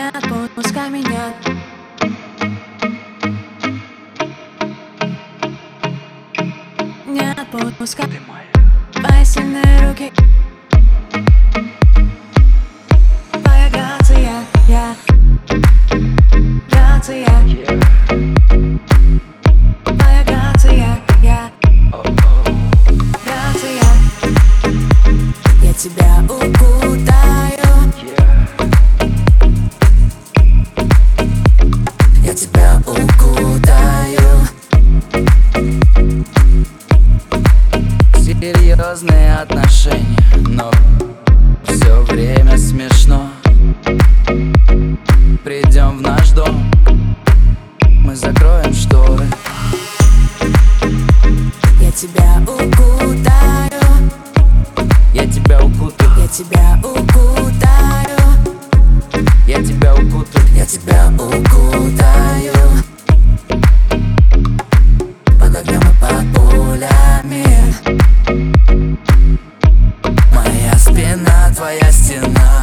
Не отпускай меня. Не отпускай. Ты сильные руки. Твоя грация, я. Грация, я. Я тебя укутаю серьезные отношения, но все время смешно. Придем в наш дом, мы закроем шторы. Я тебя укутаю. Я тебя укутаю. Я тебя укутаю. Я тебя укутаю. Я тебя укутаю. Под огнем и под пулями. моя стена.